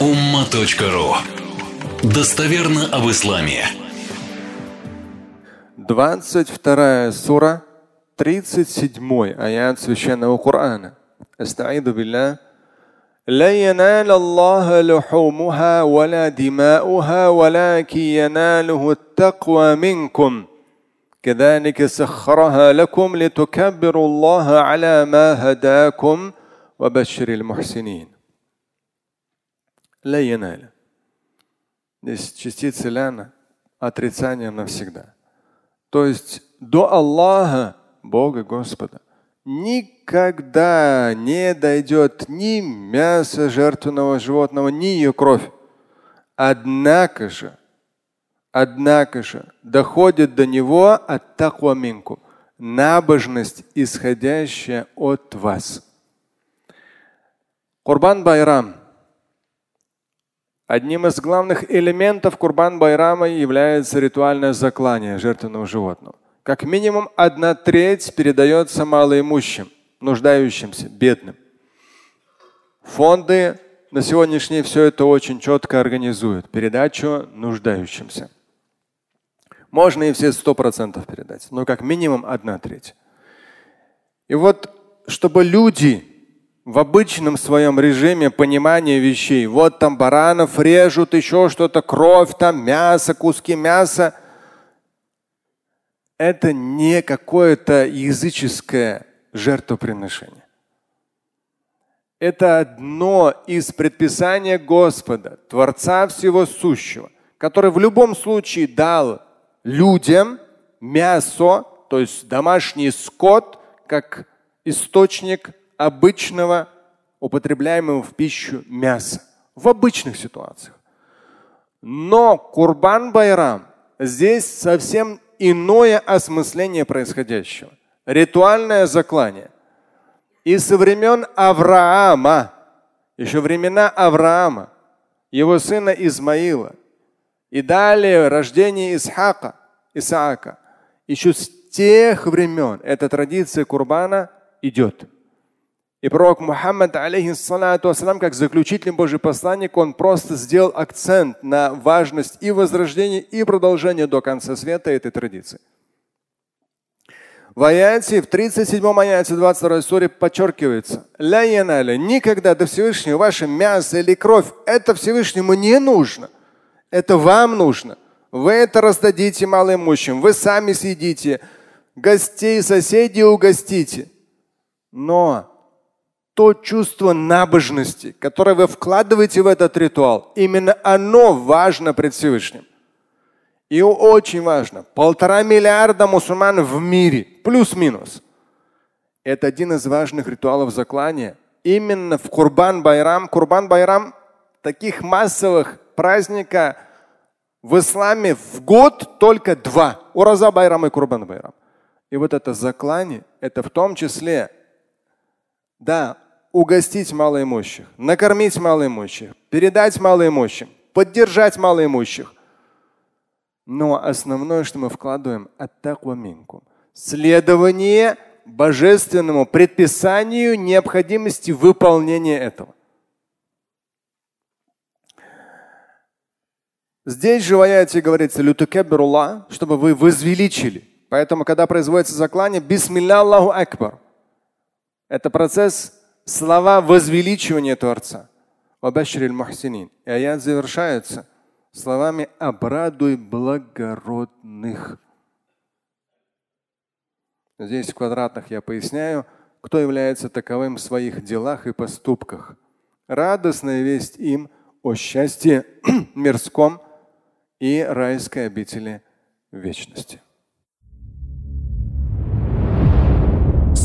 umma.ru Достоверно об исламе. 22 сура, 37 аят священного Корана. Астаиду билля. لا ينال الله لحومها ولا دماؤها ولكن يناله التقوى منكم كذلك سخرها لكم لتكبروا الله على ما هداكم وبشر المحسنين ля яналь. Здесь частицы ляна отрицание навсегда. То есть до Аллаха, Бога Господа, никогда не дойдет ни мясо жертвенного животного, ни ее кровь. Однако же, однако же, доходит до него от такваминку набожность, исходящая от вас. Курбан Байрам – Одним из главных элементов Курбан Байрама является ритуальное заклание жертвенного животного. Как минимум одна треть передается малоимущим, нуждающимся, бедным. Фонды на сегодняшний все это очень четко организуют. Передачу нуждающимся. Можно и все сто процентов передать, но как минимум одна треть. И вот, чтобы люди в обычном своем режиме понимания вещей, вот там баранов режут, еще что-то, кровь, там мясо, куски мяса, это не какое-то языческое жертвоприношение. Это одно из предписаний Господа, Творца всего сущего, который в любом случае дал людям мясо, то есть домашний скот, как источник обычного употребляемого в пищу мяса. В обычных ситуациях. Но Курбан Байрам здесь совсем иное осмысление происходящего. Ритуальное заклание. И со времен Авраама, еще времена Авраама, его сына Измаила, и далее рождение Исхака, Исаака, еще с тех времен эта традиция Курбана идет. И пророк Мухаммад, алейхиссалату как заключительный Божий посланник, он просто сделал акцент на важность и возрождения, и продолжения до конца света этой традиции. В аяте, в 37 аяте 22 суре подчеркивается, Ля никогда до Всевышнего ваше мясо или кровь, это Всевышнему не нужно. Это вам нужно. Вы это раздадите малоимущим, вы сами съедите, гостей, соседей угостите. Но то чувство набожности, которое вы вкладываете в этот ритуал, именно оно важно пред Всевышним. И очень важно. Полтора миллиарда мусульман в мире, плюс-минус. Это один из важных ритуалов заклания. Именно в Курбан Байрам. Курбан Байрам таких массовых праздника в исламе в год только два. Ураза Байрам и Курбан Байрам. И вот это заклание, это в том числе да, угостить малоимущих, накормить малоимущих, передать малоимущим, поддержать малоимущих. Но основное, что мы вкладываем, минкум. Следование божественному предписанию необходимости выполнения этого. Здесь же в аяте говорится, чтобы вы возвеличили. Поэтому, когда производится заклание, бисмилля Аллаху Акбар. Это процесс слова возвеличивания Творца. И аят завершается словами «обрадуй благородных». Здесь в квадратных я поясняю, кто является таковым в своих делах и поступках. Радостная весть им о счастье мирском и райской обители вечности.